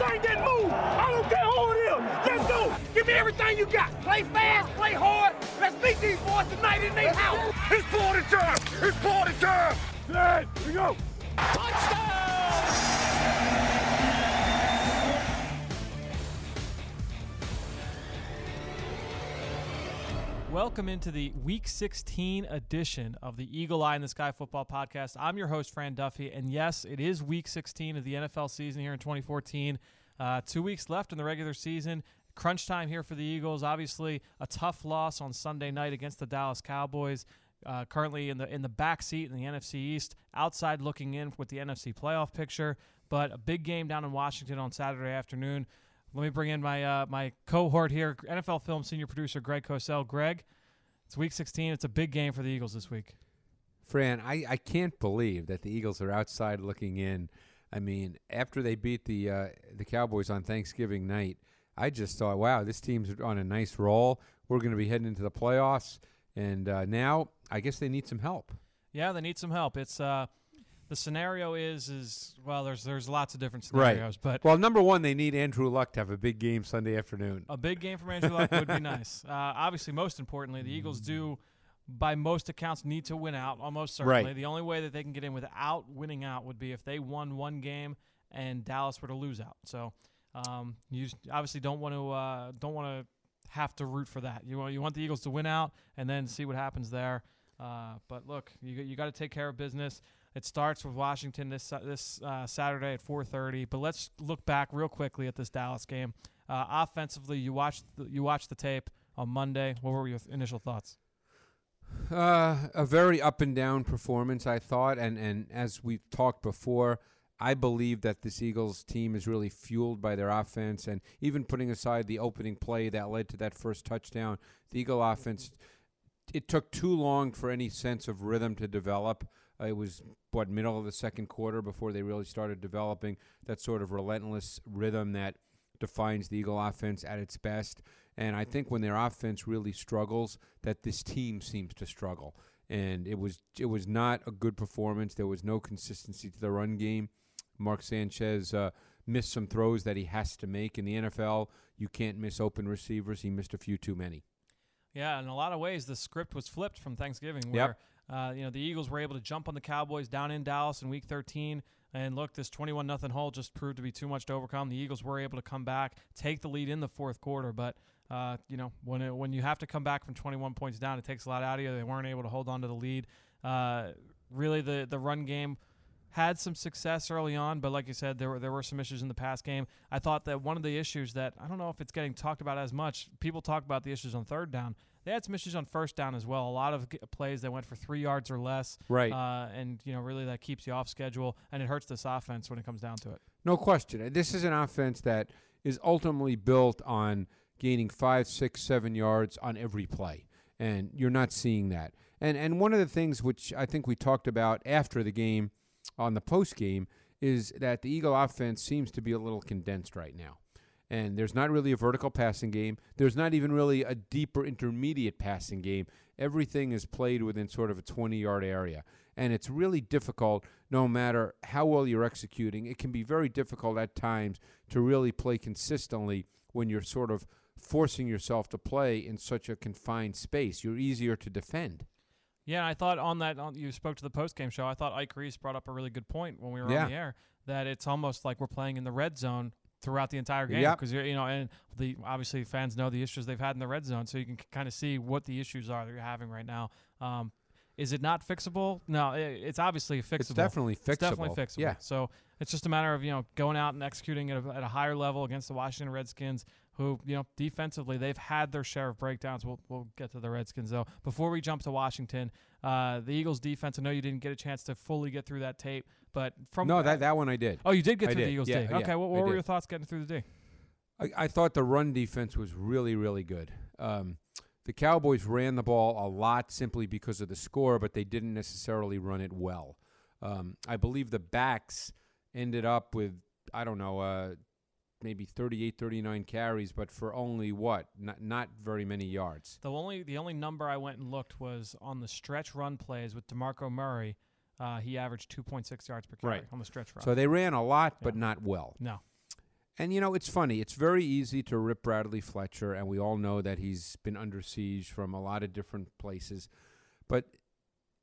everything that moves. I don't care who it is. Let's go. Give me everything you got. Play fast, play hard. Let's beat these boys tonight in their house. It's party time. It's party time. Hey, here we go. Welcome into the Week 16 edition of the Eagle Eye in the Sky Football Podcast. I'm your host, Fran Duffy, and yes, it is Week 16 of the NFL season here in 2014. Uh, two weeks left in the regular season. Crunch time here for the Eagles. Obviously, a tough loss on Sunday night against the Dallas Cowboys. Uh, currently in the in the back seat in the NFC East, outside looking in with the NFC playoff picture. But a big game down in Washington on Saturday afternoon. Let me bring in my uh, my cohort here, NFL Film senior producer Greg Cosell. Greg, it's Week 16. It's a big game for the Eagles this week. Fran, I, I can't believe that the Eagles are outside looking in. I mean, after they beat the uh, the Cowboys on Thanksgiving night, I just thought, wow, this team's on a nice roll. We're going to be heading into the playoffs, and uh, now I guess they need some help. Yeah, they need some help. It's uh, the scenario is is well, there's there's lots of different Right. scenarios, but Well, number one, they need Andrew Luck to have a big game Sunday afternoon. a big game from Andrew Luck would be nice. Uh, obviously, most importantly, the Eagles do, by most accounts, need to win out. Almost certainly, Right. the only way that they can get in without winning out would be if they won one game and Dallas were to lose out. So, um, you obviously don't want to uh, don't want to have to root for that. You want you want the Eagles to win out and then see what happens there. Uh, but look, you you got to take care of business. It starts with Washington this this uh, Saturday at 4:30. But let's look back real quickly at this Dallas game. Uh, offensively, you watched the, you watched the tape on Monday. What were your initial thoughts? Uh, a very up and down performance, I thought, and and as we've talked before, I believe that this Eagles team is really fueled by their offense, and even putting aside the opening play that led to that first touchdown, the Eagle offense. It took too long for any sense of rhythm to develop. Uh, it was what middle of the second quarter before they really started developing that sort of relentless rhythm that defines the Eagle offense at its best. And I think when their offense really struggles, that this team seems to struggle. And it was it was not a good performance. There was no consistency to the run game. Mark Sanchez uh, missed some throws that he has to make in the NFL. You can't miss open receivers. He missed a few too many. Yeah, in a lot of ways, the script was flipped from Thanksgiving, where uh, you know the Eagles were able to jump on the Cowboys down in Dallas in Week 13, and look, this 21 nothing hole just proved to be too much to overcome. The Eagles were able to come back, take the lead in the fourth quarter, but uh, you know when it, when you have to come back from 21 points down, it takes a lot out of you. They weren't able to hold on to the lead. Uh, really, the the run game had some success early on, but like you said, there were there were some issues in the pass game. I thought that one of the issues that I don't know if it's getting talked about as much. People talk about the issues on third down. They had some issues on first down as well. A lot of plays that went for three yards or less, Right. Uh, and you know, really that keeps you off schedule, and it hurts this offense when it comes down to it. No question. This is an offense that is ultimately built on gaining five, six, seven yards on every play, and you're not seeing that. And and one of the things which I think we talked about after the game, on the post game, is that the Eagle offense seems to be a little condensed right now. And there's not really a vertical passing game. There's not even really a deeper intermediate passing game. Everything is played within sort of a 20 yard area. And it's really difficult, no matter how well you're executing. It can be very difficult at times to really play consistently when you're sort of forcing yourself to play in such a confined space. You're easier to defend. Yeah, I thought on that on, you spoke to the post game show. I thought Ike Reese brought up a really good point when we were Yeah. on the air that it's almost like we're playing in the red zone throughout the entire game Yep. because you know and the obviously fans know the issues they've had in the red zone, so you can kind of see what the issues are that you're having right now. Um, is it not fixable? No, it's obviously fixable. It's definitely fixable. It's definitely fixable. Yeah. So it's just a matter of you know going out and executing at a, at a higher level against the Washington Redskins, who you know defensively they've had their share of breakdowns. We'll we'll get to the Redskins though. Before we jump to Washington, uh, the Eagles defense. I know you didn't get a chance to fully get through that tape, but from No, that, that one I did. oh you did get I through the. Eagles Yeah, tape. yeah, okay, what, what were your thoughts getting through the D? I, I thought the run defense was really, really good. Um, the Cowboys ran the ball a lot simply because of the score, but they didn't necessarily run it well. Um, I believe the backs ended up with, I don't know, uh, maybe 38, 39 carries, but for only what? Not, not very many yards. The only the only number I went and looked was on the stretch run plays with Demarco Murray. Uh, he averaged 2.6 yards per carry Right. on the stretch run. So they ran a lot, but Yeah. not well. no, And you know, it's funny. It's very easy to rip Bradley Fletcher, and we all know that he's been under siege from a lot of different places. But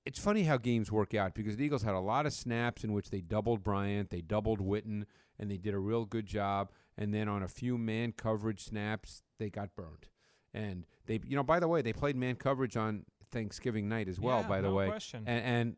it's funny how games work out because the Eagles had a lot of snaps in which they doubled Bryant, they doubled Witten, and they did a real good job. And then on a few man coverage snaps, they got burned. And they, you know, by the way, they played man coverage on Thanksgiving night as well. Yeah, by the no way, question. and, and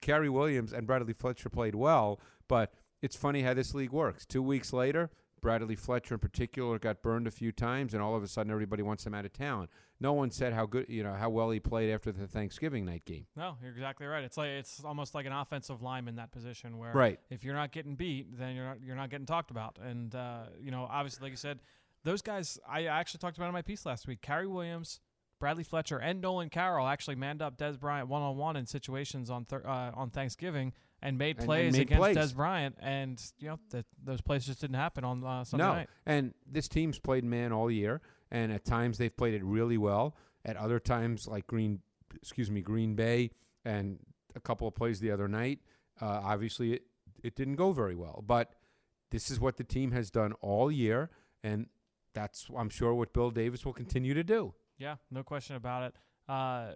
Cary Williams and Bradley Fletcher played well, but it's funny how this league works. Two weeks later, Bradley Fletcher in particular got burned a few times, and all of a sudden everybody wants him out of town. No one said how good, you know, how well he played after the Thanksgiving night game. No, you're exactly right. It's like it's almost like an offensive lineman in that position where Right. if you're not getting beat, then you're not you're not getting talked about. And uh, you know, obviously, like you said, those guys. I actually talked about in my piece last week. Cary Williams, Bradley Fletcher, and Nolan Carroll actually manned up Dez Bryant one on one in situations on thir- uh, on Thanksgiving and made And- and plays made against plays. Dez Bryant. And you know, that those plays just didn't happen on uh, Sunday no, night. and this team's played man all year, and at times they've played it really well. At other times, like Green, excuse me, Green Bay, and a couple of plays the other night, uh, obviously it, it didn't go very well. But this is what the team has done all year, and that's I'm sure what Bill Davis will continue to do. Yeah, no question about it. Uh,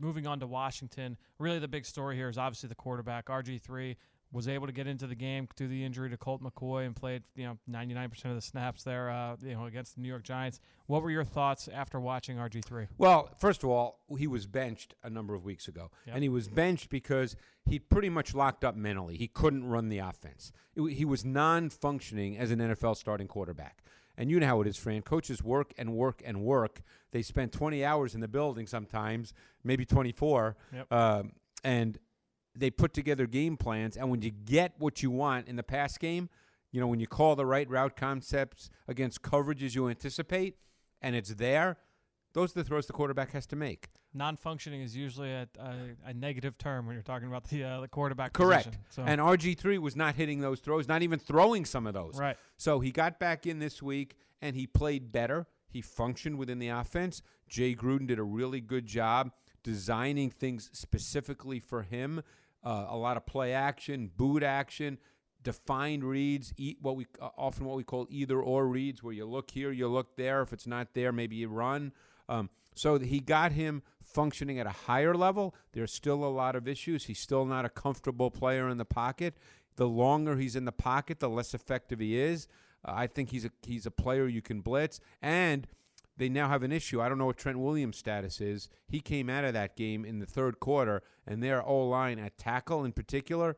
moving on to Washington, really the big story here is obviously the quarterback RG3 was able to get into the game through the injury to Colt McCoy and played you know 99% of the snaps there uh, you know against the New York Giants. What were your thoughts after watching RG3? Well, first of all, he was benched a number of weeks ago, Yep. and he was benched because he pretty much locked up mentally. He couldn't run the offense. It he was non-functioning as an NFL starting quarterback. And you know how it is, Fran. Coaches work and work and work. They spend 20 hours in the building sometimes, maybe 24, Yep. um, and they put together game plans. And when you get what you want in the pass game, you know, when you call the right route concepts against coverages you anticipate, and it's there, those are the throws the quarterback has to make. Non-functioning is usually a, a, a negative term when you're talking about the uh, the quarterback. Correct. position. So, And RG3 was not hitting those throws, not even throwing some of those. right. So he got back in this week and he played better. He functioned within the offense. Jay Gruden did a really good job designing things specifically for him. Uh, a lot of play action, boot action, defined reads, eat what we uh, often what we call either or reads, where you look here, you look there. If it's not there, maybe you run. Um, so he got him functioning at a higher level. There's still a lot of issues. He's still not a comfortable player in the pocket. The longer he's in the pocket, the less effective he is. Uh, I think he's a he's a player you can blitz, and they now have an issue. I don't know what Trent Williams' status is. He came out of that game in the third quarter, and their O line at tackle in particular,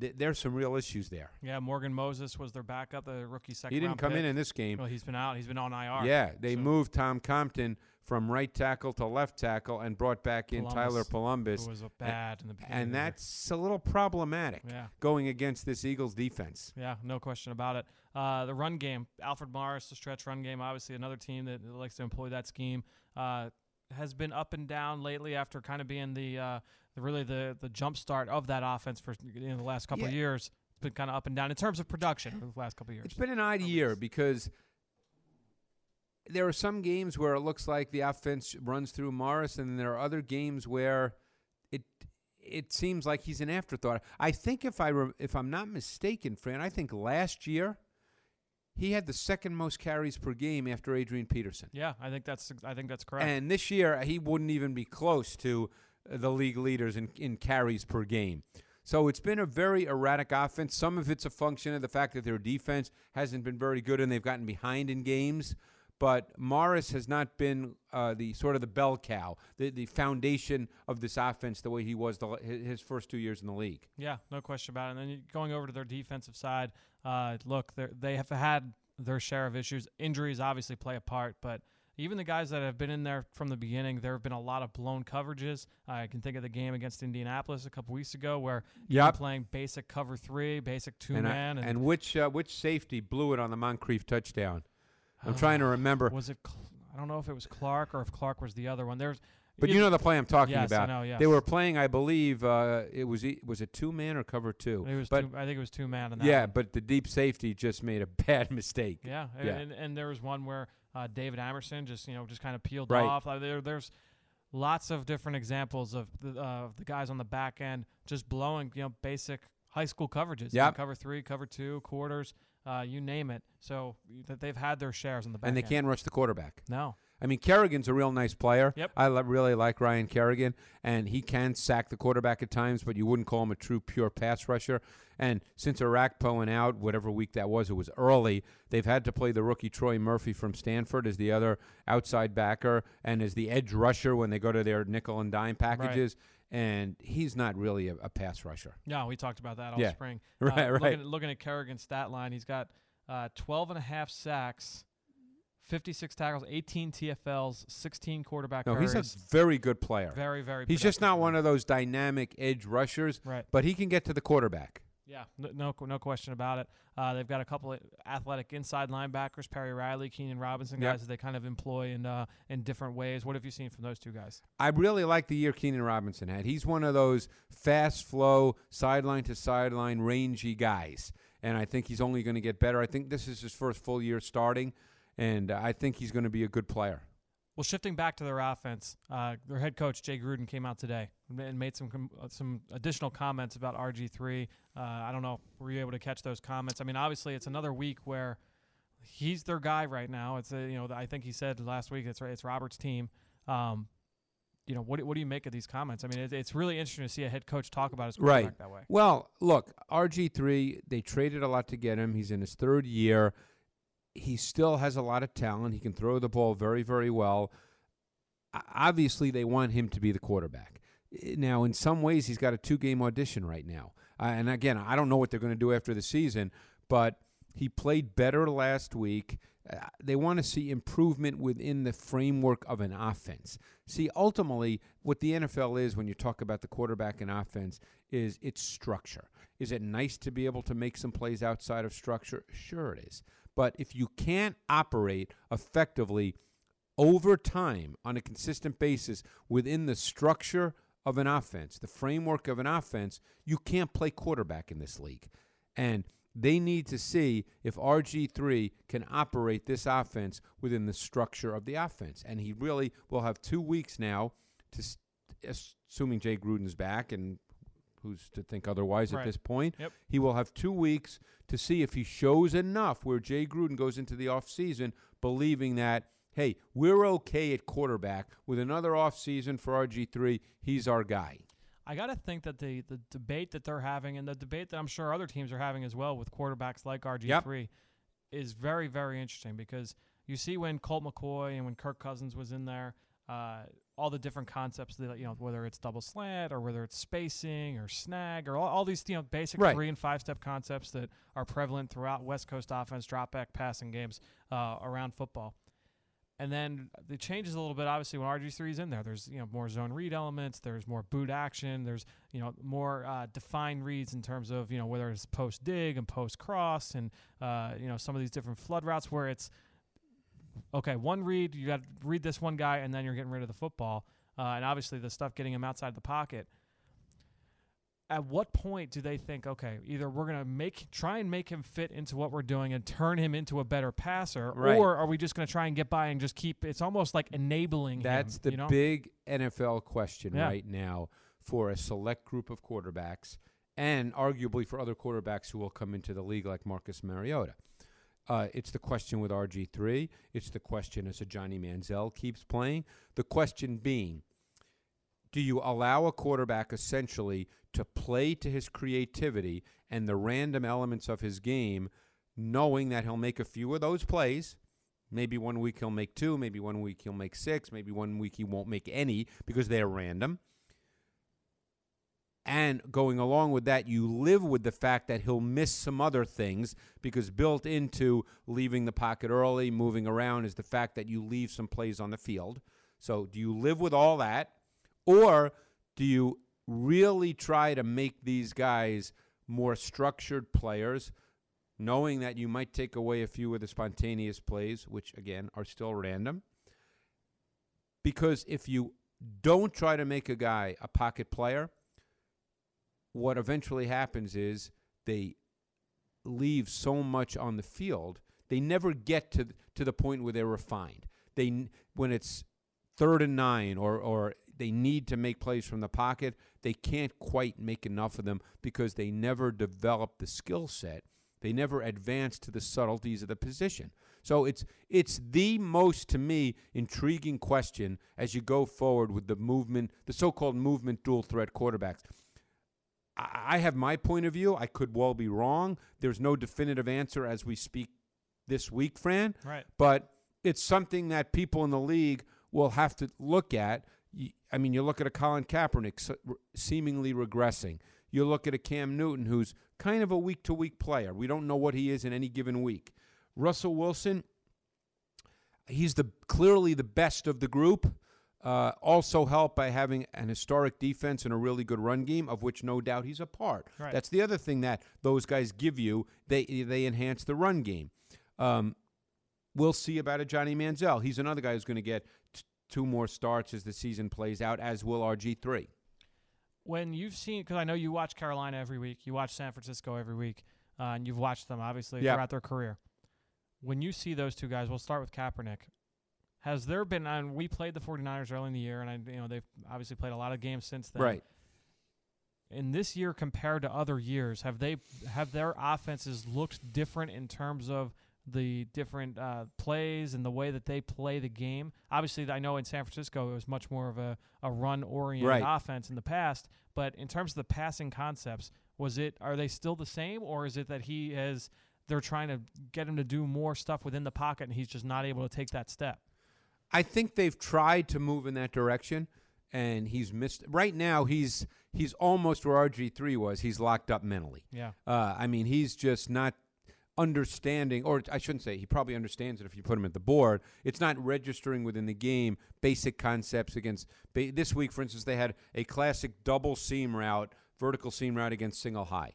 th- there's some real issues there. Yeah, Morgan Moses was their backup, the rookie second. He didn't come pick. in in this game. Well, he's been out. He's been on IR. Yeah, they So- moved Tom Compton from right tackle to left tackle and brought back in Tyler Polumbus, Polumbus, who was bad in the beginning. and of the year. that's a little problematic yeah. going against this Eagles defense. Yeah, no question about it. Uh, the run game, Alfred Morris, the stretch run game, obviously another team that likes to employ that scheme, uh, has been up and down lately after kind of being the, uh, the really the the jump start of that offense for you know, the last couple of years. It's been kind of up and down in terms of production over the last couple of years. It's been an odd year because there are some games where it looks like the offense runs through Morris, and there are other games where it it seems like he's an afterthought. I think if I re- if I'm not mistaken, Fran, I think last year he had the second most carries per game after Adrian Peterson. yeah, I think that's I think that's correct. And this year, he wouldn't even be close to uh, the league leaders in, in carries per game. So it's been a very erratic offense. Some of it's a function of the fact that their defense hasn't been very good and they've gotten behind in games. But Morris has not been uh, the sort of the bell cow, the, the foundation of this offense the way he was the, his first two years in the league. Yeah, no question about it. And then going over to their defensive side, uh, look, they're- have had their share of issues. Injuries obviously play a part, but even the guys that have been in there from the beginning, there have been a lot of blown coverages. I can think of the game against Indianapolis a couple weeks ago where you're Yep. playing basic cover three, basic two And, I- man, and which uh, which safety blew it on the Moncrief touchdown? I'm trying to remember. Was it? Cl- I don't know if it was Clark or if Clark was the other one. There's, But you know the play I'm talking yes, about. I know, yes. They were playing, I believe, uh, it was e- was it two man or cover two? It was but two, I think it was two man. In that yeah, one. but the deep safety just made a bad mistake. Yeah, Yeah. And, and there was one where uh, David Amerson just you know just kind of peeled Right. off. Like, there, there's lots of different examples of the, uh, the guys on the back end just blowing you know basic high school coverages. Yep. cover three, cover two, quarters, uh, you name it. So that they've had their shares in the back. and they end. can't rush the quarterback. No. I mean, Kerrigan's a real nice player. Yep. I li- really like Ryan Kerrigan, and he can sack the quarterback at times, but you wouldn't call him a true pure pass rusher. And since Orakpo went out, whatever week that was, it was early. They've had to play the rookie Troy Murphy from Stanford as the other outside backer and as the edge rusher when they go to their nickel and dime packages. And he's not really a, a pass rusher. No, we talked about that all Yeah. spring. Right, uh, right. Looking at, looking at Kerrigan's stat line, he's got uh, 12 and a half sacks, 56 tackles, 18 TFLs, 16 quarterback No, he's a very good player. very, very. He's just not player. one of those dynamic edge rushers, Right. but he can get to the quarterback. Yeah, no, no, no question about it. Uh, they've got a couple of athletic inside linebackers, Perry Riley, Keenan Robinson, Yep. guys that they kind of employ in uh, in different ways. What have you seen from those two guys? I really like the year Keenan Robinson had. He's one of those fast flow, sideline to sideline, rangy guys. And I think he's only going to get better. I think this is his first full year starting, and uh, I think he's going to be a good player. Well, shifting back to their offense, uh, their head coach Jay Gruden came out today and made some com- uh, some additional comments about RG three. Uh, I don't know, were you able to catch those comments? I mean, obviously, it's another week where he's their guy right now. It's a, you know, I think he said last week it's it's Robert's team. Um, you know, what do- what do you make of these comments? I mean, it, it's really interesting to see a head coach talk about his quarterback Right. that way. Well, look, RG3, they traded a lot to get him. He's in his third year. He still has a lot of talent. He can throw the ball very, very well. Obviously, they want him to be the quarterback. Now, in some ways, he's got a two game audition right now. Uh, and again, I don't know what they're going to do after the season, but he played better last week. Uh, they want to see improvement within the framework of an offense. See, ultimately, what the NFL is when you talk about the quarterback and offense is its structure. Is it nice to be able to make some plays outside of structure? Sure, it is. But if you can't operate effectively over time on a consistent basis within the structure of an offense, the framework of an offense, you can't play quarterback in this league. And they need to see if RG3 can operate this offense within the structure of the offense. And he really will have two weeks now to, assuming Jay Gruden's back and who's to think otherwise Right. at this point. Yep. He will have two weeks to see if he shows enough where Jay Gruden goes into the offseason believing that, hey, we're okay at quarterback. With another offseason for RG3, he's our guy. I got to think that the the debate that they're having and the debate that I'm sure other teams are having as well with quarterbacks like RG3 is very very interesting because you see when Colt McCoy and when Kirk Cousins was in there, uh, all the different concepts that you know whether it's double slant or whether it's spacing or snag or all, all these you know basic Right. three and five step concepts that are prevalent throughout West Coast offense drop back passing games uh, around football. And then it changes a little bit. Obviously, when RG3 is in there, there's you know more zone read elements. There's more boot action. There's you know more uh, defined reads in terms of you know whether it's post dig and post cross, and uh, you know some of these different flood routes where it's okay. One read, you got to read this one guy, and then you're getting rid of the football. Uh, and obviously, the stuff getting him outside the pocket. At what point do they think, okay, either we're gonna make try and make him fit into what we're doing and turn him into a better passer, Right. or are we just gonna try and get by and just keep? It's almost like enabling. him, That's the you know? big NFL question Yeah. right now for a select group of quarterbacks and arguably for other quarterbacks who will come into the league like Marcus Mariota. Uh, it's the question with RG3. It's the question as a Johnny Manziel keeps playing. The question being, do you allow a quarterback essentially to play to his creativity and the random elements of his game, knowing that he'll make a few of those plays? Maybe one week he'll make two, maybe one week he'll make six, maybe one week he won't make any because they're random. And going along with that, you live with the fact that he'll miss some other things because built into leaving the pocket early, moving around, is the fact that you leave some plays on the field. So, do you live with all that? Or do you really try to make these guys more structured players, knowing that you might take away a few of the spontaneous plays, which again are still random? Because if you don't try to make a guy a pocket player, what eventually happens is they leave so much on the field, they never get to to the point where they're refined. They when it's third and nine or or they need to make plays from the pocket. They can't quite make enough of them because they never develop the skill set. They never advance to the subtleties of the position. So it's it's the most to me intriguing question as you go forward with the movement, the so-called movement dual threat quarterbacks. I, I have my point of view. I could well be wrong. There's no definitive answer as we speak this week, Fran. Right. But it's something that people in the league will have to look at. I mean, you look at a Colin Kaepernick seemingly regressing. You look at a Cam Newton who's kind of a week to week player. We don't know what he is in any given week. Russell Wilson, he's the clearly the best of the group. Uh, also helped by having an historic defense and a really good run game, of which no doubt he's a part. Right. That's the other thing that those guys give you. They they enhance the run game. Um, we'll see about a Johnny Manziel. He's another guy who's going to get t- two more starts as the season plays out, as will RG three. When you've seen, because I know you watch Carolina every week, you watch San Francisco every week, uh, and you've watched them obviously Yep. throughout their career. When you see those two guys, we'll start with Kaepernick. Has there been? And we played the 49ers early in the year, and I, you know they've obviously played a lot of games since then. Right. in this year compared to other years, have they have their offenses looked different in terms of the different uh, plays and the way that they play the game? Obviously, I know in San Francisco it was much more of a, a run oriented Right. offense in the past, but in terms of the passing concepts, was it are they still the same, or is it that he has they're trying to get him to do more stuff within the pocket and he's just not able to take that step? I think they've tried to move in that direction, and he's missed. Right now, he's he's almost where RG three was. He's locked up mentally. Yeah. Uh, I mean, he's just not understanding, or I shouldn't say, he probably understands it if you put him at the board. It's not registering within the game basic concepts against. This week, for instance, they had a classic double seam route, vertical seam route against single high.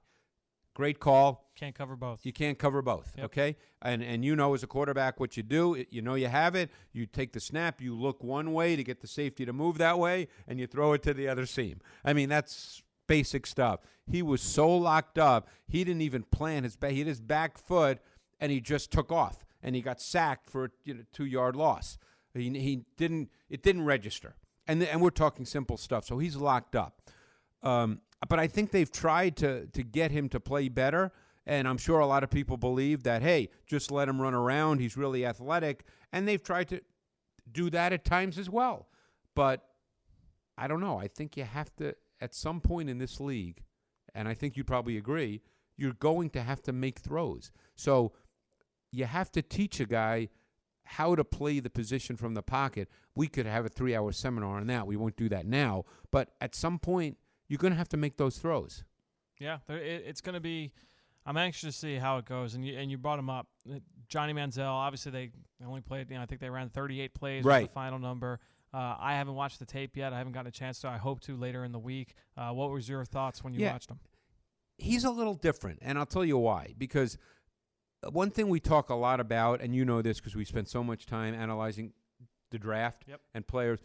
Great call. Can't cover both. You can't cover both, Yep. okay? And and you know as a quarterback what you do. It- You know you have it. You take the snap. You look one way to get the safety to move that way, and you throw it to the other seam. I mean that's basic stuff. He was so locked up, he didn't even plan his back. He had his back foot, and he just took off, and he got sacked for a you know, two yard loss. He, he didn't. It didn't register, and and we're talking simple stuff. So he's locked up. Um, but I think they've tried to to get him to play better. And I'm sure a lot of people believe that, hey, just let him run around. He's really athletic. And they've tried to do that at times as well. But I don't know. I think you have to, at some point in this league, and I think you probably agree, you're going to have to make throws. So you have to teach a guy how to play the position from the pocket. We could have a three hour seminar on that. We won't do that now. But at some point, you're going to have to make those throws. Yeah, there, it, it's going to be. I'm anxious to see how it goes. And you and you brought him up, Uh, Johnny Manziel. Obviously, they only played. You know, I think they ran 38 plays. Was Right. the final number. Uh, I haven't watched the tape yet. I haven't gotten a chance to. I hope to later in the week. Uh, what was your thoughts when you Yeah. watched him? he's a little different, and I'll tell you why. Because one thing we talk a lot about, and you know this because we spent so much time analyzing the draft Yep. and players,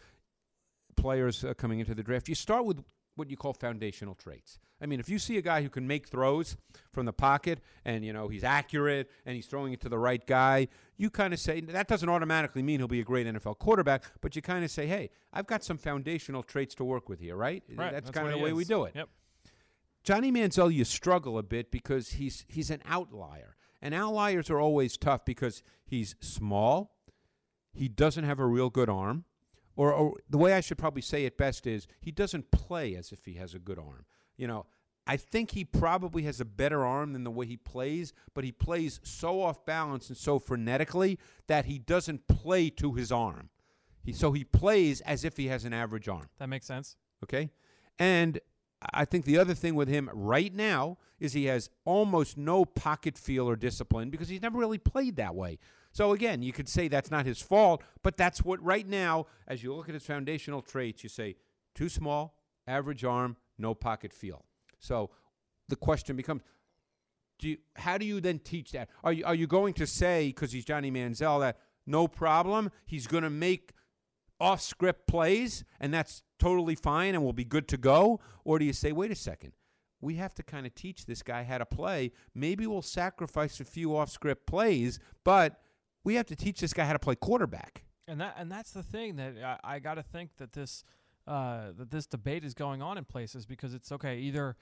players uh, coming into the draft. You start with what you call foundational traits. I mean, if you see a guy who can make throws from the pocket, and you know he's accurate and he's throwing it to the right guy, you kind of say that doesn't automatically mean he'll be a great NFL quarterback, but you kind of say, hey, I've got some foundational traits to work with here, right? Right. That's, what kind of the way we do it. Yep. Johnny Manziel, you struggle a bit because he's he's an outlier, and outliers are always tough because he's small, he doesn't have a real good arm, or, or the way I should probably say it best is he doesn't play as if he has a good arm. You know, I think he probably has a better arm than the way he plays, but he plays so off balance and so frenetically that he doesn't play to his arm. He so he plays as if he has an average arm. That makes sense. Okay. And I think the other thing with him right now is he has almost no pocket feel or discipline because he's never really played that way. So again, you could say that's not his fault, but that's what right now, as you look at his foundational traits, you say too small, average arm, no pocket feel. So the question becomes do you, how do you then teach that? Are you, are you going to say, because he's Johnny Manziel, that no problem, he's going to make off script plays and that's totally fine and we'll be good to go? Or do you say, wait a second, we have to kind of teach this guy how to play. Maybe we'll sacrifice a few off script plays, but we have to teach this guy how to play quarterback. And that and that's the thing that I, I got to think that this uh, that this debate is going on in places because it's okay either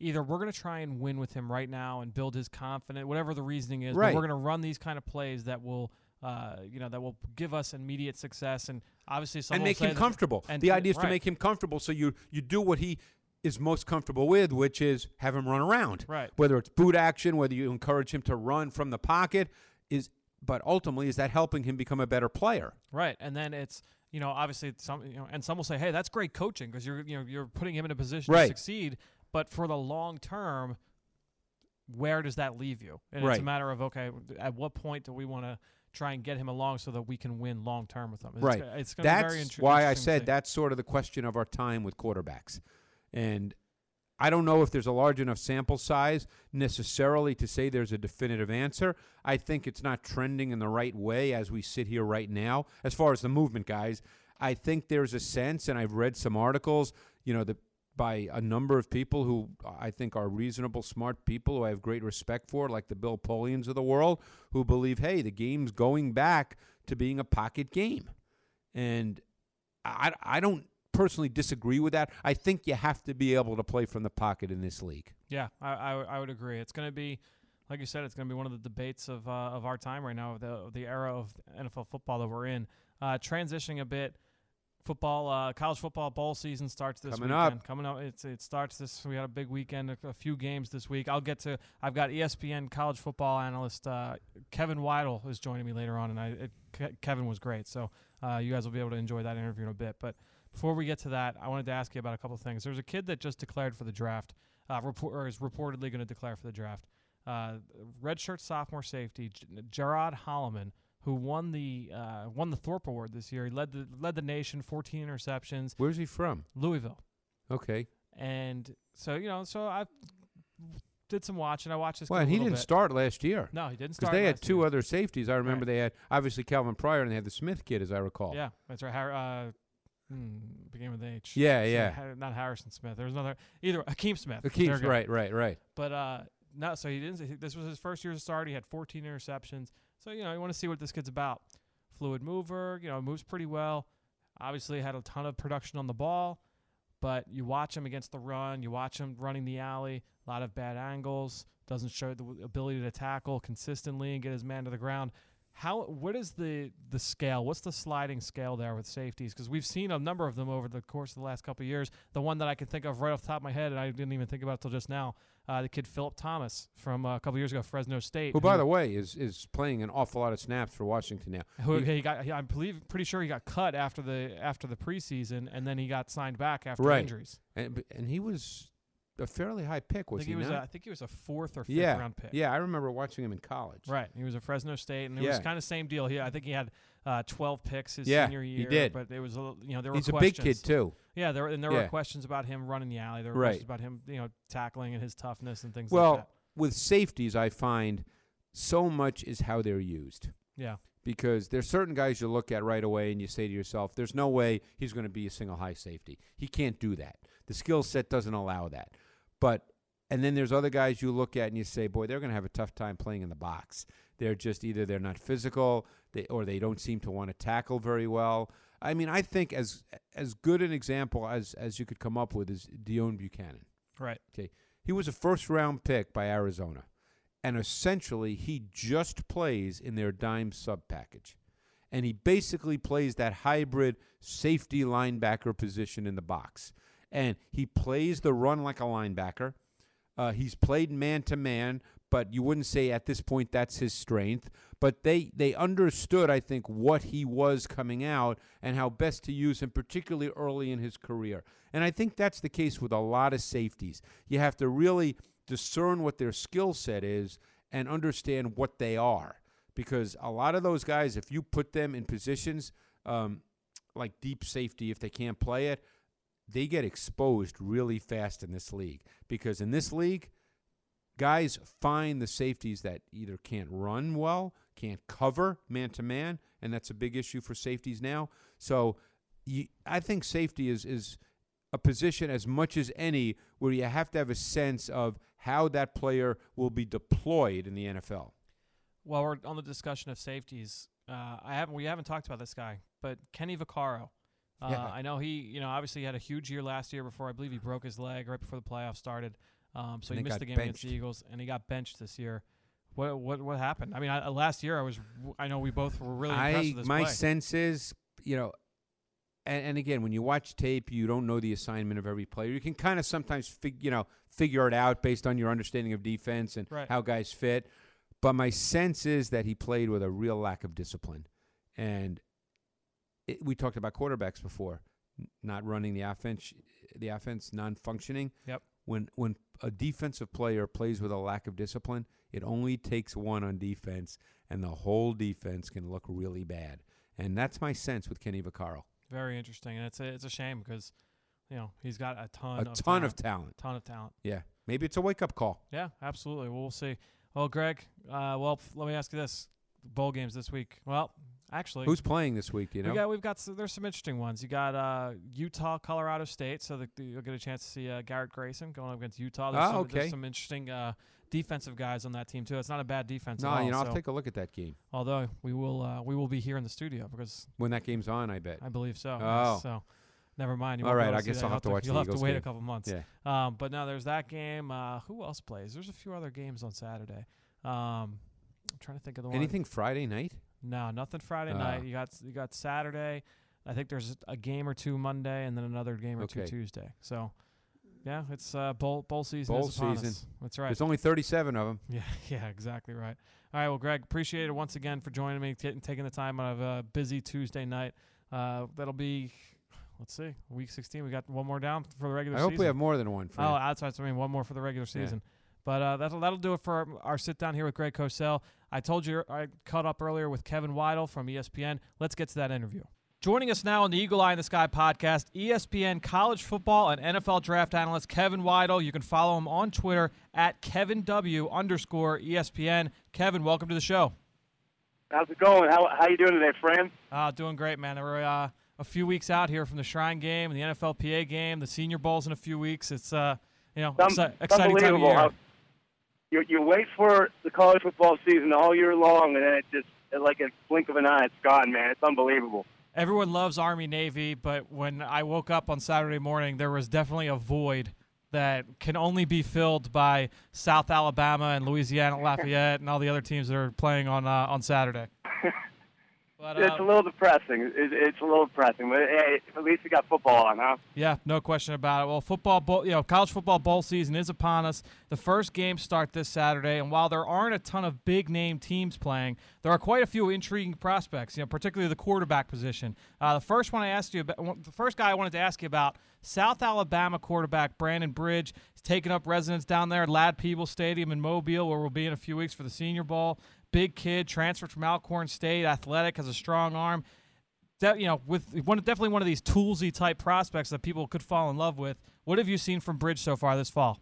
either we're going to try and win with him right now and build his confidence, whatever the reasoning is. Right. But we're going to run these kind of plays that will, uh, you know, that will give us immediate success and obviously some and make him comfortable. and- the idea is to make him comfortable, so you you do what he is most comfortable with, which is have him run around. Right. Whether it's boot action, whether you encourage him to run from the pocket, is but ultimately is that helping him become a better player? Right, and then it's you know obviously some you know, and some will say, hey, that's great coaching because you're you know you're putting him in a position Right. to succeed. But for the long term, where does that leave you? And it's a matter of okay, at what point do we want to try and get him along so that we can win long term with him? It's, Right. It's going to be very That's inter- why I said that's sort of the question of our time with quarterbacks. And I don't know if there's a large enough sample size necessarily to say there's a definitive answer. I think it's not trending in the right way as we sit here right now. As far as the movement guys, I think there's a sense, and I've read some articles, you know, the, by a number of people who I think are reasonable, smart people who I have great respect for, like the Bill Polians of the world, who believe, hey, the game's going back to being a pocket game. And I, I don't personally disagree with that. I think you have to be able to play from the pocket in this league. Yeah, I, I, I would agree. It's going to be, like you said, it's going to be one of the debates of uh, of our time right now, of the the era of NFL football that we're in. Uh, transitioning a bit, football, uh, college football bowl season starts this Coming up. weekend. Coming up, it's it starts this. We had a big weekend, a, a few games this week. I'll get to. I've got ESPN college football analyst uh, Kevin Weidl is joining me later on, and I it, Kevin was great. So uh, you guys will be able to enjoy that interview in a bit, but. Before we get to that, I wanted to ask you about a couple of things. There's a kid that just declared for the draft uh, report, or is reportedly going to declare for the draft. Uh, redshirt sophomore safety J- Gerod Holliman, who won the uh, won the Thorpe Award this year. He led the led the nation, 14 interceptions, Where's he from? Louisville, Okay. and so you know, so I did some watching. I watched this. Well, kid a he didn't bit. start last year No, he didn't because start. they had two year. other safeties. I remember Right. they had obviously Calvin Pryor and they had the Smith kid, as I recall. Yeah, that's right. Uh, hmm, beginning with H. Yeah, So, yeah. Not Harrison Smith. There was another either Hakeem Smith. Hakeem- There we go. right, right, right. But uh, no, so he didn't. This was his first year as a start. He had 14 interceptions. So you know, you want to see what this kid's about. Fluid mover, you know, moves pretty well. Obviously, had a ton of production on the ball, but you watch him against the run. You watch him running the alley. A lot of bad angles. Doesn't show the ability to tackle consistently and get his man to the ground. How? What is the the scale? What's the sliding scale there with safeties? Because we've seen a number of them over the course of the last couple of years. The one that I can think of right off the top of my head, and I didn't even think about till just now, uh, the kid Phillip Thomas from uh, a couple years ago, Fresno State. Who, by the way, is is playing an awful lot of snaps for Washington now. who he- he got, he, I believe, pretty sure he got cut after the after the preseason, and then he got signed back after Right. injuries. And, and he was a fairly high pick, I was think he, was, not? a, I think he was a fourth or fifth yeah, round pick. yeah. I remember watching him in college. Right. He was a Fresno State, and it was kind of same deal. He, I think he had uh, 12 picks his Yeah, senior he year. did. But it was, a little- you know, there were He's were a big kid too. Yeah, there were, and there were questions about him running the alley. There were Right. questions about him, you know, tackling and his toughness and things Well, like that. with safeties, I find so much is how they're used. Yeah. because there's certain guys you look at right away and you say to yourself, "There's no way he's going to be a single high safety. He can't do that. The skill set doesn't allow that." But and then there's other guys you look at and you say, "Boy, they're going to have a tough time playing in the box. They're just either they're not physical, they, or they don't seem to want to tackle very well." I mean, I think as as good an example as as you could come up with is Deone Bucannon. Right. Okay. He was a first round pick by Arizona. And essentially, he just plays in their dime sub package. And he basically plays that hybrid safety linebacker position in the box. And he plays the run like a linebacker. Uh, he's played man to man, but you wouldn't say at this point that's his strength. But they, they understood, I think, what he was coming out and how best to use him, particularly early in his career. And I think that's the case with a lot of safeties. You have to really discern what their skill set is and understand what they are. Because a lot of those guys, if you put them in positions um, like deep safety, if they can't play it, they get exposed really fast in this league. Because in this league, guys find the safeties that either can't run well, can't cover man to man, and that's a big issue for safeties now. So you, I think safety is is a position as much as any where you have to have a sense of how that player will be deployed in the NFL. While we're on the discussion of safeties, uh, I haven't we haven't talked about this guy, but Kenny Vaccaro, Uh, Yeah. I know he, you know, obviously had a huge year last year before I believe he broke his leg right before the playoffs started. Um, so And he missed the game against the. Eagles, and he got benched this year. What what what happened? I mean, I, last year I was, I know we both were really impressed I my play. sense is, you know, and, and again, when you watch tape, you don't know the assignment of every player. You can kind of sometimes, fig, you know, figure it out based on your understanding of defense and Right. how guys fit. But my sense is that he played with a real lack of discipline, and it, we talked about quarterbacks before, n- not running the offense, the offense non-functioning. Yep. When when a defensive player plays with a lack of discipline, it only takes one on defense, and the whole defense can look really bad. And that's my sense with Kenny Vaccaro. Very interesting, and it's a, it's a shame because, you know, he's got a ton A of ton talent, of talent. ton of talent. Yeah. Maybe it's a wake up call. Yeah, absolutely. Well, we'll see. Well, Greg, uh, well, let me ask you this: bowl games this week. Well, actually, Who's playing this week? Do you know? we got we've got s there's some interesting ones. You got uh, Utah, Colorado State, so the, the- you'll get a chance to see uh, Garrett Grayson going up against Utah. There's, Ah, some, okay. there's some interesting uh, defensive guys on that team too. It's not a bad defense. no, all, you know, so- I'll take a look at that game although we will uh, we will be here in the studio because when that game's on. I bet. I believe so. Oh. yes, so never mind. You All right, I guess. I'll You'll have to watch You'll have Eagles to wait game. a couple months. Yeah. Um, but now there's that game. Uh, who else plays? There's a few other games on Saturday. Um, I'm trying to think of the one. Anything Friday night? No, nothing Friday Ah. night. You got you got Saturday. I think there's a game or two Monday, and then another game or two Tuesday. So, yeah, it's uh, bowl bowl season. Bowl is upon season. us. That's right. There's only 37 of them. Yeah, yeah, exactly right. All right, well, Greg, appreciate it once again for joining me, t- taking the time out of a busy Tuesday night. Uh, that'll be, let's see, week 16. We got one more down for the regular I hope season. we have more than one. For Oh, you. outside. So I mean, one more for the regular Yeah. But uh, that'll that'll do it for our, our sit down here with Greg Cosell. I told you I caught up earlier with Kevin Weidl from ESPN. Let's get to that interview. Joining us now on the Eagle Eye in the Sky podcast, ESPN college football and NFL draft analyst Kevin Weidl. You can follow him on Twitter at Kevin W underscore ESPN. Kevin, welcome to the show. How's it going? How how you doing today, Fran? Uh, doing great, man. We're uh, a few weeks out here from the Shrine Game, and the NFLPA game, the Senior Bowls in a few weeks. It's uh, you know, exci- exciting time of year. You you wait for the college football season all year long, and then it just like a blink of an eye, it's gone, man. It's unbelievable. Everyone loves Army Navy, but when I woke up on Saturday morning, there was definitely a void that can only be filled by South Alabama and Louisiana Lafayette and all the other teams that are playing on uh, on Saturday. But, it's uh, a little depressing. It, it's a little depressing, but hey, at least we got football on, huh? Yeah, no question about it. Well, football, bowl, you know, college football bowl season is upon us. The first games start this Saturday, and while there aren't a ton of big name teams playing, there are quite a few intriguing prospects. You know, particularly the quarterback position. Uh, the first one I asked you about, the first guy I wanted to ask you about, South Alabama quarterback Brandon Bridge. He's taking up residence down there at Ladd-Peebles Stadium in Mobile, where we'll be in a few weeks for the Senior Bowl. Big kid, transferred from Alcorn State, athletic, has a strong arm de- you know, with one definitely one of these toolsy type prospects that people could fall in love with. What have you seen from Bridge so far this fall?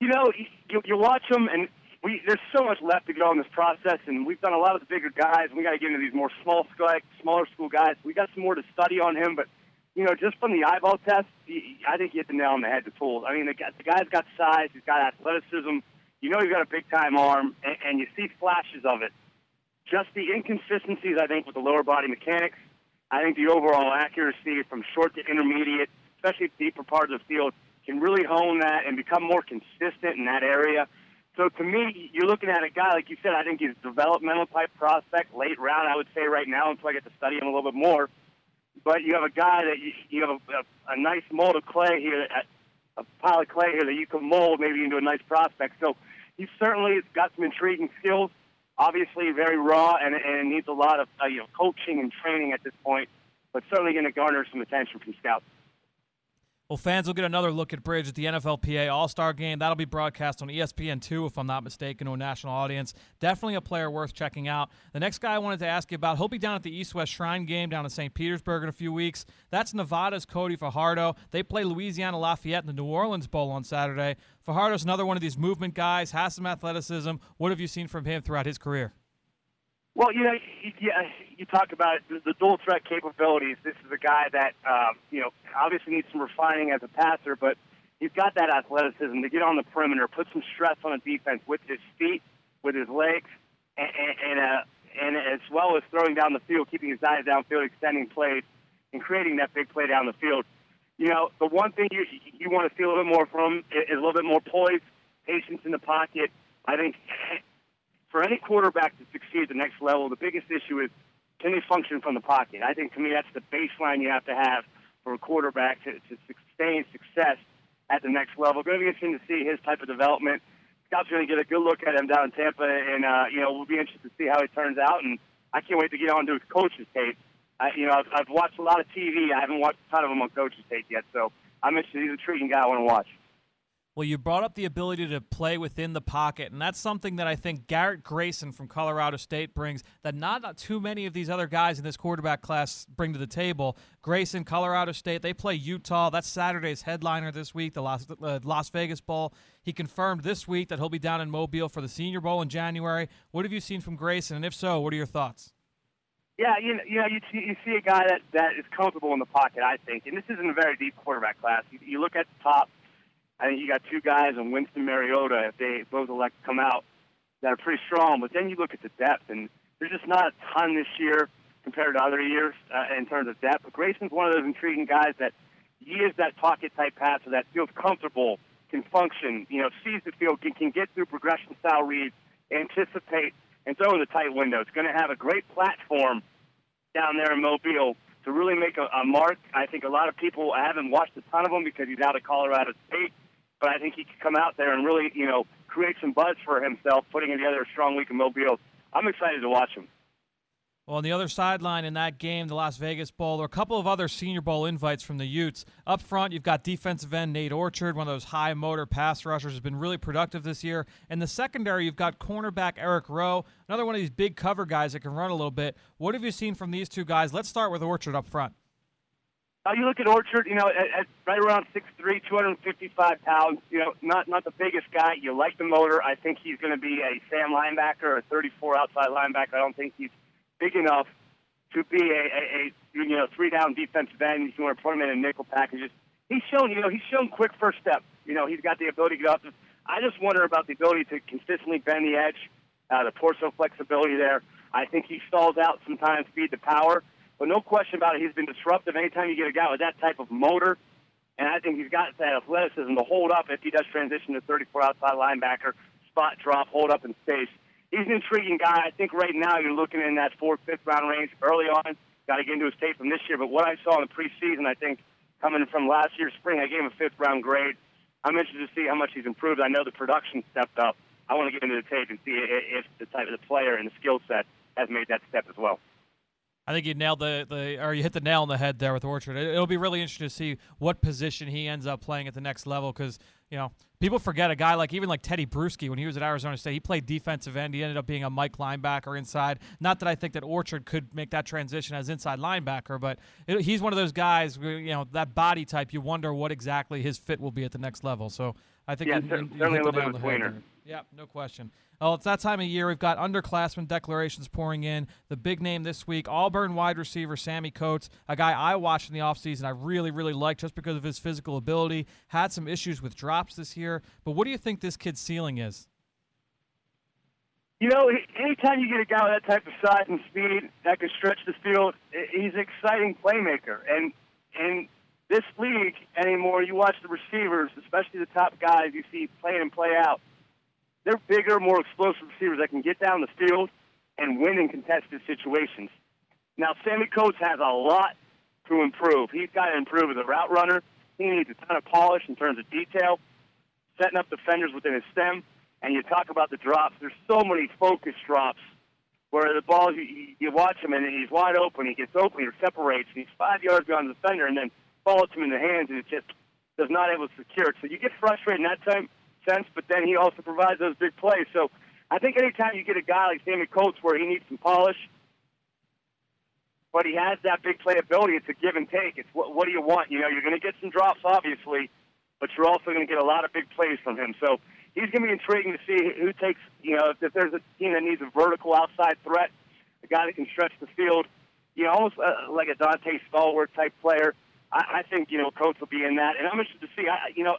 You know, you, you watch them, and we there's so much left to go in this process, and we've done a lot of the bigger guys. and We got to get into these more small school, smaller school guys. We got some more to study on him, but you know, just from the eyeball test, he- I think you hit the nail on the head. The tools. I mean, the, the guy's got size. He's got athleticism. You know, he's got a big time arm, and, and you see flashes of it. Just the inconsistencies, I think, with the lower body mechanics. I think the overall accuracy from short to intermediate, especially deeper parts of the field, can really hone that and become more consistent in that area. So to me, you're looking at a guy like you said. I think he's a developmental type prospect, late round. I would say right now until I get to study him a little bit more. But you have a guy that you, you have a, a, a nice mold of clay here, a, a pile of clay here that you can mold maybe into a nice prospect. So he's certainly has got some intriguing skills. Obviously, very raw and, and needs a lot of uh, you know coaching and training at this point. But certainly going to garner some attention from scouts. Well, fans will get another look at Bridge at the NFLPA All Star Game. That'll be broadcast on E ESPN2, if I'm not mistaken, to a national audience. Definitely a player worth checking out. The next guy I wanted to ask you about, he'll be down at the East West Shrine Game down in St. Petersburg in a few weeks. That's Nevada's Cody Fajardo. They play Louisiana Lafayette in the New Orleans Bowl on Saturday. Fajardo's another one of these movement guys, has some athleticism. What have you seen from him throughout his career? Well, you know, you, you, talk about the, dual threat capabilities. This is a guy that, um, you know, obviously needs some refining as a passer, but he's got that athleticism to get on the perimeter, put some stress on the defense with his feet, with his legs, and, and, and, uh, and as well as throwing down the field, keeping his eyes downfield, extending plays. and creating that big play down the field. You know, the one thing you you want to see a little bit more from is a little bit more poise, patience in the pocket. I think for any quarterback to succeed at the next level, the biggest issue is can they function from the pocket? I think to me that's the baseline you have to have for a quarterback to, to sustain success at the next level. Going to be interesting to see his type of development. Scott's going to get a good look at him down in Tampa, and uh, you know we'll be interested to see how he turns out. And I can't wait to get on to his coach's tape. I, you know, I've, I've watched a lot of TV. I haven't watched a ton of them on coach's tape yet, so I'm interested. He's an intriguing guy I want to watch. Well, you brought up the ability to play within the pocket, and that's something that I think Garrett Grayson from Colorado State brings that not, not too many of these other guys in this quarterback class bring to the table. Grayson, Colorado State, they play Utah. That's Saturday's headliner this week, the Las, uh, Las Vegas Bowl. He confirmed this week that he'll be down in Mobile for the Senior Bowl in January. What have you seen from Grayson, and if so, what are your thoughts? Yeah, you know, you know, you, you see a guy that that is comfortable in the pocket. I think, and this isn't a very deep quarterback class. You, you look at the top I think you got two guys in Winston Mariota, if they both elect to come out, that are pretty strong. But then you look at the depth, and there's just not a ton this year compared to other years uh, in terms of depth. But Grayson's one of those intriguing guys that he is that pocket type passer that feels comfortable, can function, you know, sees the field, can, can get through progression style reads, anticipate, and throw in the tight window. It's going to have a great platform down there in Mobile to really make a, a mark. I think a lot of people I haven't watched a ton of him because he's out of Colorado State but I think he could come out there and really, you know, create some buzz for himself, putting together a strong week in Mobile. I'm excited to watch him. Well, on the other sideline in that game, the Las Vegas Bowl, there are a couple of other Senior Bowl invites from the Utes. Up front, you've got defensive end Nate Orchard, one of those high motor pass rushers, has been really productive this year. In the secondary, you've got cornerback Eric Rowe, another one of these big cover guys that can run a little bit. What have you seen from these two guys? Let's start with Orchard up front. Uh, you look at Orchard, you know, at, at right around 6'3", 255 pounds. You know, not not the biggest guy. You like the motor. I think he's going to be a Sam linebacker, a 34 outside linebacker. I don't think he's big enough to be a, a, a you know three down defensive end. You want to put him in a nickel packages, he's shown you know he's shown quick first step. You know, he's got the ability to get up. I just wonder about the ability to consistently bend the edge, uh, the torso flexibility there. I think he stalls out sometimes, feed the power. But no question about it, he's been disruptive. Anytime you get a guy with that type of motor, and I think he's got that athleticism to hold up if he does transition to 34 outside linebacker, spot drop, hold up in space. He's an intriguing guy. I think right now you're looking in that fourth, fifth round range early on. Got to get into his tape from this year. But what I saw in the preseason, I think coming from last year's spring, I gave him a fifth round grade. I'm interested to see how much he's improved. I know the production stepped up. I want to get into the tape and see if the type of the player and the skill set has made that step as well. I think you nailed the, the or you hit the nail on the head there with Orchard. It, will be really interesting to see what position he ends up playing at the next level because you know people forget a guy like even like Teddy Bruschi when he was at Arizona State. He played defensive end. He ended up being a Mike linebacker inside. Not that I think that Orchard could make that transition as inside linebacker, but it, he's one of those guys. You know that body type. You wonder what exactly his fit will be at the next level. So I think yeah, you, you, certainly a little bit of a tweener. Yeah, no question. Well, it's that time of year. We've got underclassmen declarations pouring in. The big name this week, Auburn wide receiver Sammy Coates, a guy I watched in the offseason I really, really liked just because of his physical ability. Had some issues with drops this year. But what do you think this kid's ceiling is? You know, anytime you get a guy with that type of size and speed that can stretch the field, he's an exciting playmaker. And in this league anymore, you watch the receivers, especially the top guys you see play in and play out – they're bigger, more explosive receivers that can get down the field and win in contested situations. Now, Sammy Coates has a lot to improve. He's got to improve as a route runner. He needs a ton of polish in terms of detail, setting up defenders within his stem. And you talk about the drops. There's so many focus drops where the ball, you, you watch him and he's wide open. He gets open, he separates, and he's five yards beyond the defender, and then falls him in the hands, and it just does not able to secure it. So you get frustrated in that time sense, but then he also provides those big plays. So I think anytime you get a guy like Sammy Coates where he needs some polish, but he has that big playability, it's a give and take. It's what, what do you want? You know, you're going to get some drops, obviously, but you're also going to get a lot of big plays from him. So he's going to be intriguing to see who takes, you know, if, there's a team that needs a vertical outside threat, a guy that can stretch the field, you know, almost uh, like a Donte Stallworth type player. I, I think, you know, Coates will be in that. And I'm interested to see, I, you know,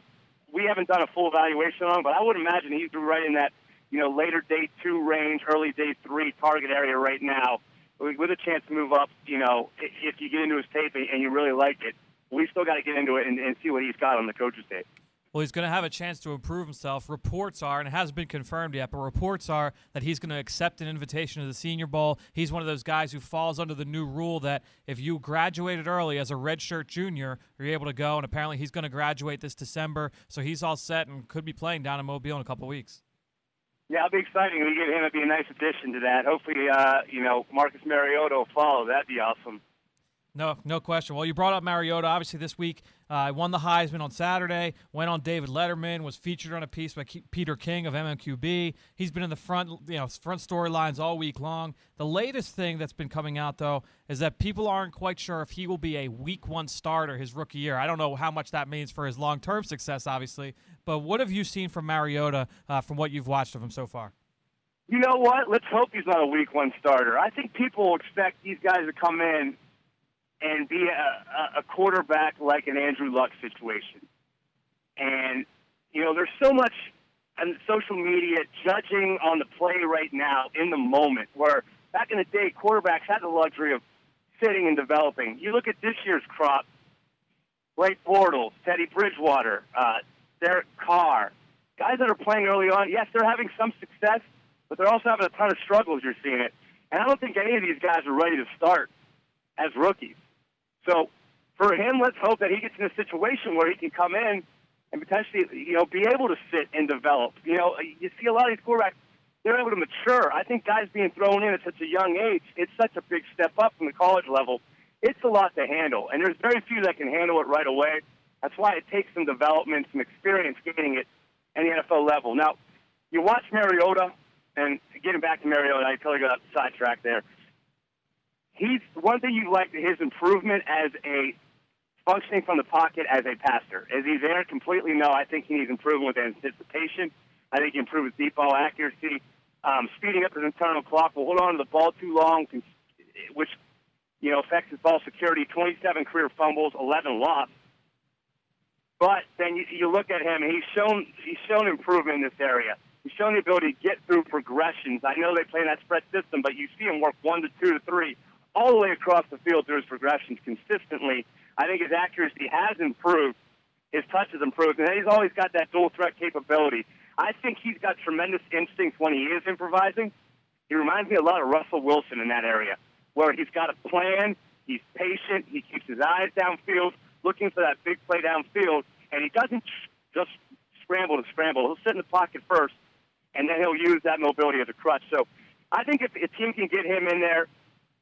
we haven't done a full evaluation on him, but I would imagine he's right in that, you know, later day two range, early day three target area right now. with a chance to move up. You know, if you get into his tape and you really like it, we still got to get into it and, and see what he's got on the coach's tape. Well, he's going to have a chance to improve himself. Reports are, and it hasn't been confirmed yet, but reports are that he's going to accept an invitation to the Senior Bowl. He's one of those guys who falls under the new rule that if you graduated early as a redshirt junior, you're able to go. And apparently, he's going to graduate this December, so he's all set and could be playing down in Mobile in a couple weeks. Yeah, it'll be exciting. We get him; it'd be a nice addition to that. Hopefully, uh, you know, Marcus Mariota will follow. That'd be awesome. No, no question. Well, you brought up Mariota. Obviously, this week I uh, won the Heisman on Saturday. Went on David Letterman. Was featured on a piece by Peter King of MMQB. He's been in the front, you know, front storylines all week long. The latest thing that's been coming out though is that people aren't quite sure if he will be a Week One starter his rookie year. I don't know how much that means for his long-term success, obviously. But what have you seen from Mariota uh, from what you've watched of him so far? You know what? Let's hope he's not a Week One starter. I think people expect these guys to come in and be a, a quarterback like an Andrew Luck situation. And, you know, there's so much on social media judging on the play right now in the moment where back in the day, quarterbacks had the luxury of sitting and developing. You look at this year's crop, Blake Bortles, Teddy Bridgewater, uh, Derek Carr, guys that are playing early on, yes, they're having some success, but they're also having a ton of struggles. You're seeing it. And I don't think any of these guys are ready to start as rookies. So for him, let's hope that he gets in a situation where he can come in and potentially, you know, be able to sit and develop. You know, you see a lot of these quarterbacks, they're able to mature. I think guys being thrown in at such a young age, it's such a big step up from the college level. It's a lot to handle, and there's very few that can handle it right away. That's why it takes some development, some experience gaining it at the NFL level. Now, you watch Mariota, and getting back to Mariota, I totally got sidetracked there he's one thing you like his improvement as a functioning from the pocket as a passer. Is he there completely? No, I think he needs improvement with anticipation. I think he improved his deep ball accuracy, um, speeding up his internal clock. Will hold on to the ball too long, which you know affects his ball security. 27 career fumbles, 11 lost. But then you, you look at him, and he's shown he's shown improvement in this area. He's shown the ability to get through progressions. I know they play in that spread system, but you see him work one to two to three all the way across the field through his progressions consistently. I think his accuracy has improved. His touch has improved, and he's always got that dual threat capability. I think he's got tremendous instincts when he is improvising. He reminds me a lot of Russell Wilson in that area, where he's got a plan, he's patient, he keeps his eyes downfield, looking for that big play downfield, and he doesn't just scramble to scramble. He'll sit in the pocket first, and then he'll use that mobility as a crutch. So I think if a team can get him in there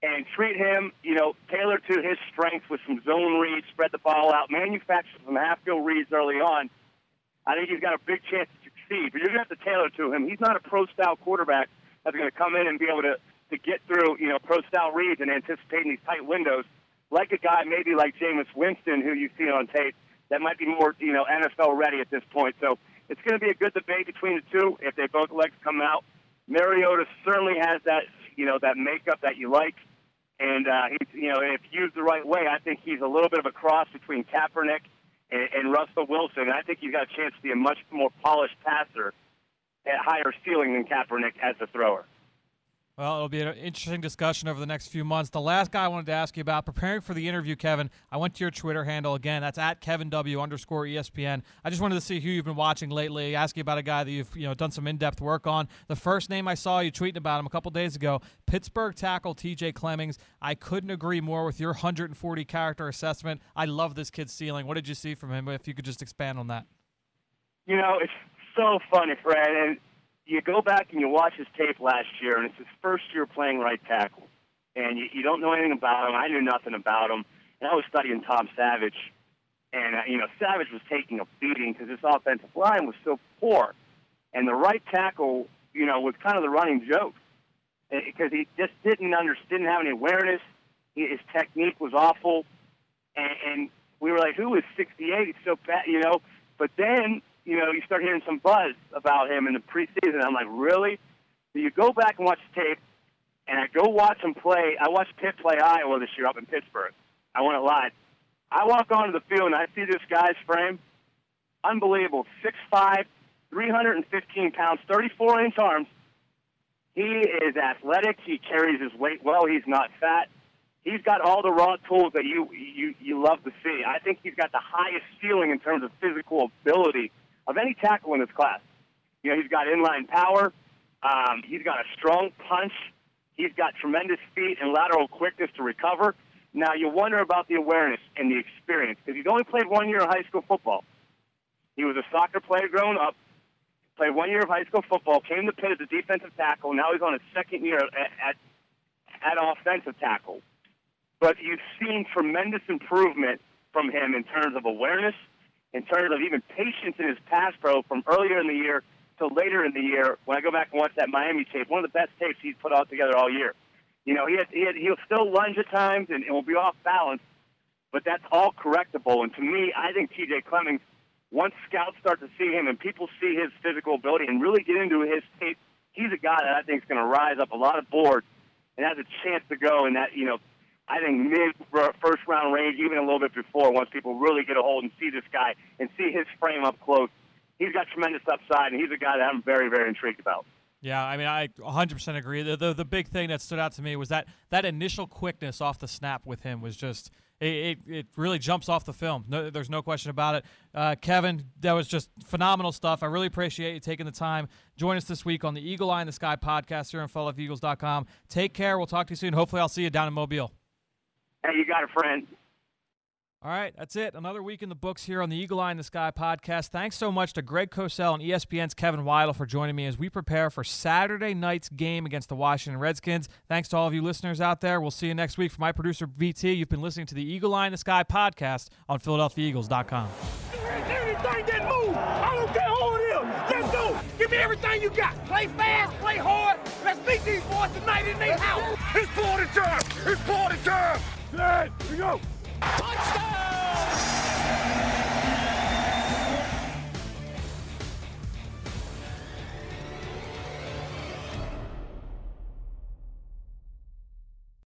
and treat him, you know, tailor to his strengths with some zone reads, spread the ball out, manufacture some half field reads early on. I think he's got a big chance to succeed. But you're going to have to tailor to him. He's not a pro style quarterback that's going to come in and be able to, to get through, you know, pro style reads and anticipating these tight windows like a guy maybe like Jameis Winston, who you see on tape, that might be more, you know, NFL ready at this point. So it's going to be a good debate between the two if they both legs come out. Mariota certainly has that, you know, that makeup that you like. And uh, he's, you know, if used the right way, I think he's a little bit of a cross between Kaepernick and, and Russell Wilson. I think he's got a chance to be a much more polished passer at higher ceiling than Kaepernick as a thrower. Well, it'll be an interesting discussion over the next few months. The last guy I wanted to ask you about, preparing for the interview, Kevin, I went to your Twitter handle again. That's at Kevin W underscore ESPN. I just wanted to see who you've been watching lately, ask you about a guy that you've you know done some in-depth work on. The first name I saw you tweeting about him a couple days ago, Pittsburgh tackle TJ Clemmings. I couldn't agree more with your 140 character assessment. I love this kid's ceiling. What did you see from him? If you could just expand on that. You know, it's so funny, Fran, and you go back and you watch his tape last year, and it's his first year playing right tackle, and you, you don't know anything about him. I knew nothing about him, and I was studying Tom Savage, and uh, you know Savage was taking a beating because his offensive line was so poor, and the right tackle, you know, was kind of the running joke because he just didn't under, didn't have any awareness. His technique was awful, and, and we were like, "Who is 68? He's so bad," you know. But then you know, you start hearing some buzz about him in the preseason. I'm like, really? So you go back and watch tape, and I go watch him play. I watched Pitt play Iowa this year up in Pittsburgh. I want it live. I walk onto the field and I see this guy's frame. Unbelievable. 6'5", 315 pounds, 34 inch arms. He is athletic. He carries his weight well. He's not fat. He's got all the raw tools that you you you love to see. I think he's got the highest ceiling in terms of physical ability of any tackle in this class. You know, he's got inline power. Um, he's got a strong punch. He's got tremendous feet and lateral quickness to recover. Now you wonder about the awareness and the experience because he's only played one year of high school football. He was a soccer player growing up, played one year of high school football, came to Pitt as a defensive tackle. Now he's on his second year at at, at offensive tackle. But you've seen tremendous improvement from him in terms of awareness, in terms of even patience in his pass pro from earlier in the year to later in the year. When I go back and watch that Miami tape, one of the best tapes he's put out together all year. You know, he had, he had, he'll still lunge at times and, and will be off balance, but that's all correctable. And to me, I think T.J. Clemmings, once scouts start to see him and people see his physical ability and really get into his tape, he's a guy that I think is going to rise up a lot of boards and has a chance to go in that, you know, I think mid first round range, even a little bit before, once people really get a hold and see this guy and see his frame up close. He's got tremendous upside, and he's a guy that I'm very, very intrigued about. Yeah, I mean, I 100% agree. The, the, the big thing that stood out to me was that that initial quickness off the snap with him was just it, it, really jumps off the film. No, there's no question about it. Uh, Kevin, that was just phenomenal stuff. I really appreciate you taking the time. Join us this week on the Eagle Eye in the Sky podcast here on PhiladelphiaEagles.com. Take care. We'll talk to you soon. Hopefully, I'll see you down in Mobile. Hey, you got a friend. All right, that's it. Another week in the books here on the Eagle Eye in the Sky podcast. Thanks so much to Greg Cosell and ESPN's Kevin Weidl for joining me as we prepare for Saturday night's game against the Washington Redskins. Thanks to all of you listeners out there. We'll see you next week. For my producer, VT, you've been listening to the Eagle Eye in the Sky podcast on PhiladelphiaEagles.com. Anything that move, I don't care who it is. Let's go. Give me everything you got. Play fast, play hard. Let's meet these boys tonight in their house. It's party time. It's party time. Hey, we go. Touchdown!